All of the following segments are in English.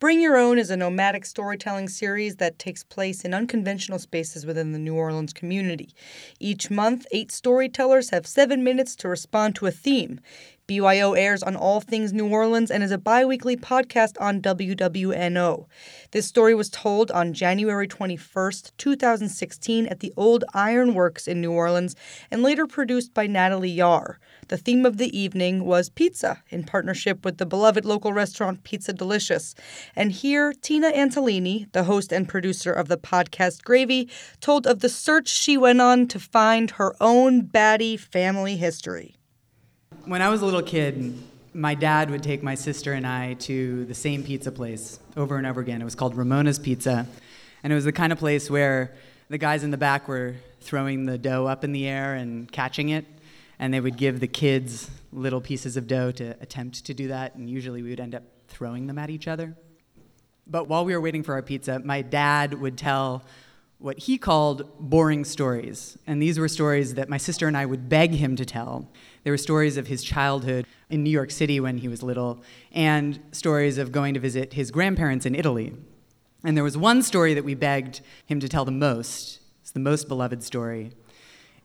Bring Your Own is a nomadic storytelling series that takes place in unconventional spaces within the New Orleans community. Each month, eight storytellers have seven minutes to respond to a theme. BYO airs on All Things New Orleans and is a bi weekly podcast on WWNO. This story was told on January 21st, 2016, at the Old Iron Works in New Orleans and later produced by Natalie Yahr. The theme of the evening was pizza, in partnership with the beloved local restaurant Pizza Delicious. And here, Tina Antolini, the host and producer of the podcast Gravy, told of the search she went on to find her own batty family history. When I was a little kid, my dad would take my sister and I to the same pizza place over and over again. It was called Ramona's Pizza. And it was the kind of place where the guys in the back were throwing the dough up in the air and catching it. And they would give the kids little pieces of dough to attempt to do that. And usually we would end up throwing them at each other. But while we were waiting for our pizza, my dad would tell what he called boring stories. And these were stories that my sister and I would beg him to tell. There were stories of his childhood in New York City when he was little, and stories of going to visit his grandparents in Italy. And there was one story that we begged him to tell the most. It's the most beloved story.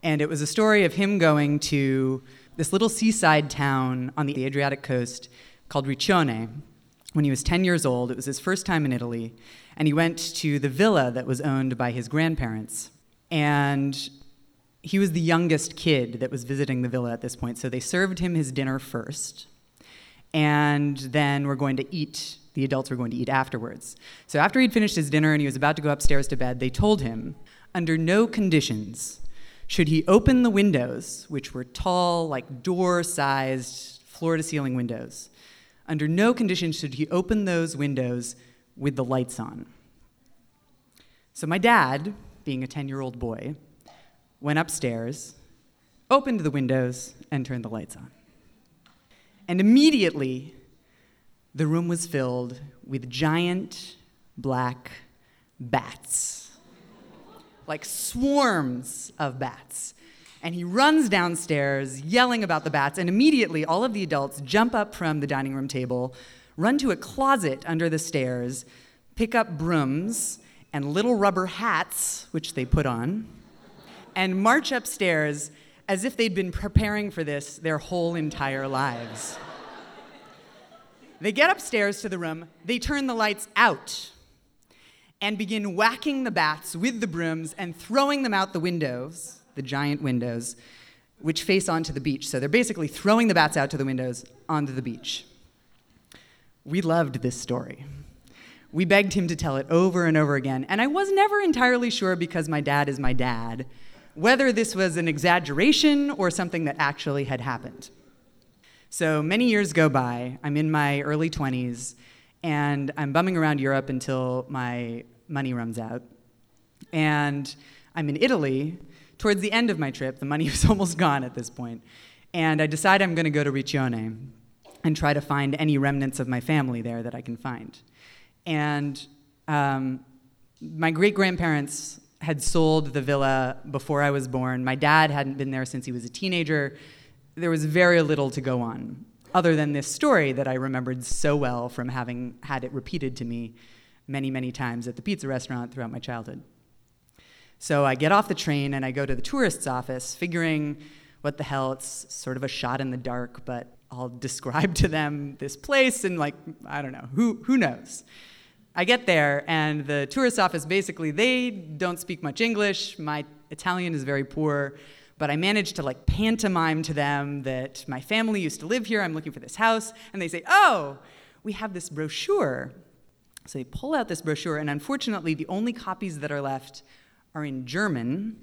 And it was a story of him going to this little seaside town on the Adriatic coast called Riccione when he was 10 years old. It was his first time in Italy and he went to the villa that was owned by his grandparents. And he was the youngest kid that was visiting the villa at this point, so they served him his dinner first, and then we're going to eat. The adults were going to eat afterwards. So after he'd finished his dinner and he was about to go upstairs to bed, they told him, under no conditions should he open the windows, which were tall, like door sized, floor to ceiling windows. Under no conditions should he open those windows with the lights on. So my dad, being a 10 year old boy, went upstairs, opened the windows, and turned the lights on. And immediately, the room was filled with giant black bats, like swarms of bats. And he runs downstairs yelling about the bats, and immediately all of the adults jump up from the dining room table, run to a closet under the stairs, pick up brooms and little rubber hats, which they put on, and march upstairs as if they'd been preparing for this their whole entire lives. They get upstairs to the room, they turn the lights out, and begin whacking the bats with the brooms and throwing them out the windows, the giant windows, which face onto the beach. So they're basically throwing the bats out to the windows onto the beach. We loved this story. We begged him to tell it over and over again, and I was never entirely sure because my dad is my dad whether this was an exaggeration or something that actually had happened. So many years go by, I'm in my early 20s, and I'm bumming around Europe until my money runs out. And I'm in Italy. Towards the end of my trip, the money was almost gone at this point, and I decide I'm going to go to Riccione and try to find any remnants of my family there that I can find. And um, my great grandparents had sold the villa before I was born. My dad hadn't been there since he was a teenager. There was very little to go on, other than this story that I remembered so well from having had it repeated to me many, many times at the pizza restaurant throughout my childhood. So I get off the train and I go to the tourist's office, figuring what the hell, it's sort of a shot in the dark, but I'll describe to them this place and like I don't know who who knows. I get there and the tourist office basically they don't speak much English. My Italian is very poor, but I managed to like pantomime to them that my family used to live here. I'm looking for this house, and they say, "Oh, we have this brochure." So they pull out this brochure, and unfortunately, the only copies that are left are in German,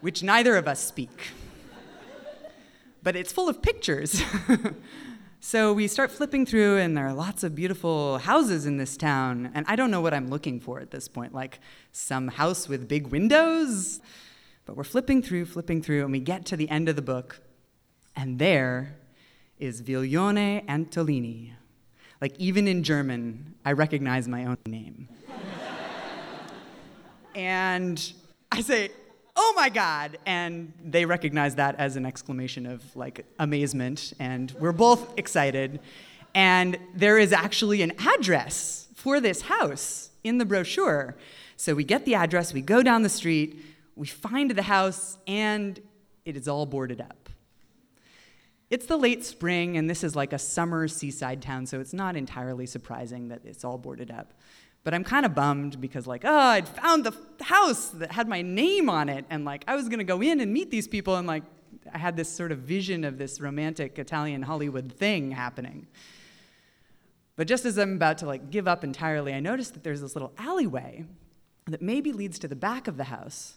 which neither of us speak but it's full of pictures. so we start flipping through, and there are lots of beautiful houses in this town. And I don't know what I'm looking for at this point, like some house with big windows. But we're flipping through, flipping through, and we get to the end of the book, and there is Viglione Antolini. Like, even in German, I recognize my own name. And I say, oh my God. And they recognize that as an exclamation of like amazement. And we're both excited. And there is actually an address for this house in the brochure. So we get the address, we go down the street, we find the house, and it is all boarded up. It's the late spring, and this is like a summer seaside town, so it's not entirely surprising that it's all boarded up. But I'm kind of bummed because, like, oh, I'd found the house that had my name on it, and like, I was gonna go in and meet these people, and like, I had this sort of vision of this romantic Italian Hollywood thing happening. But just as I'm about to like give up entirely, I notice that there's this little alleyway that maybe leads to the back of the house.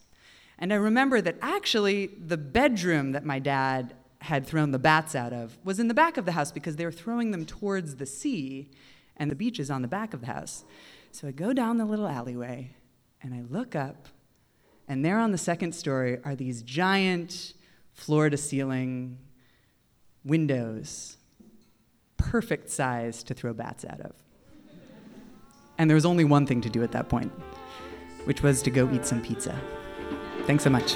And I remember that actually the bedroom that my dad had thrown the bats out of was in the back of the house because they were throwing them towards the sea and the beach is on the back of the house. So I go down the little alleyway and I look up, and there on the second story are these giant floor to ceiling windows, perfect size to throw bats out of. And there was only one thing to do at that point, which was to go eat some pizza. Thanks so much.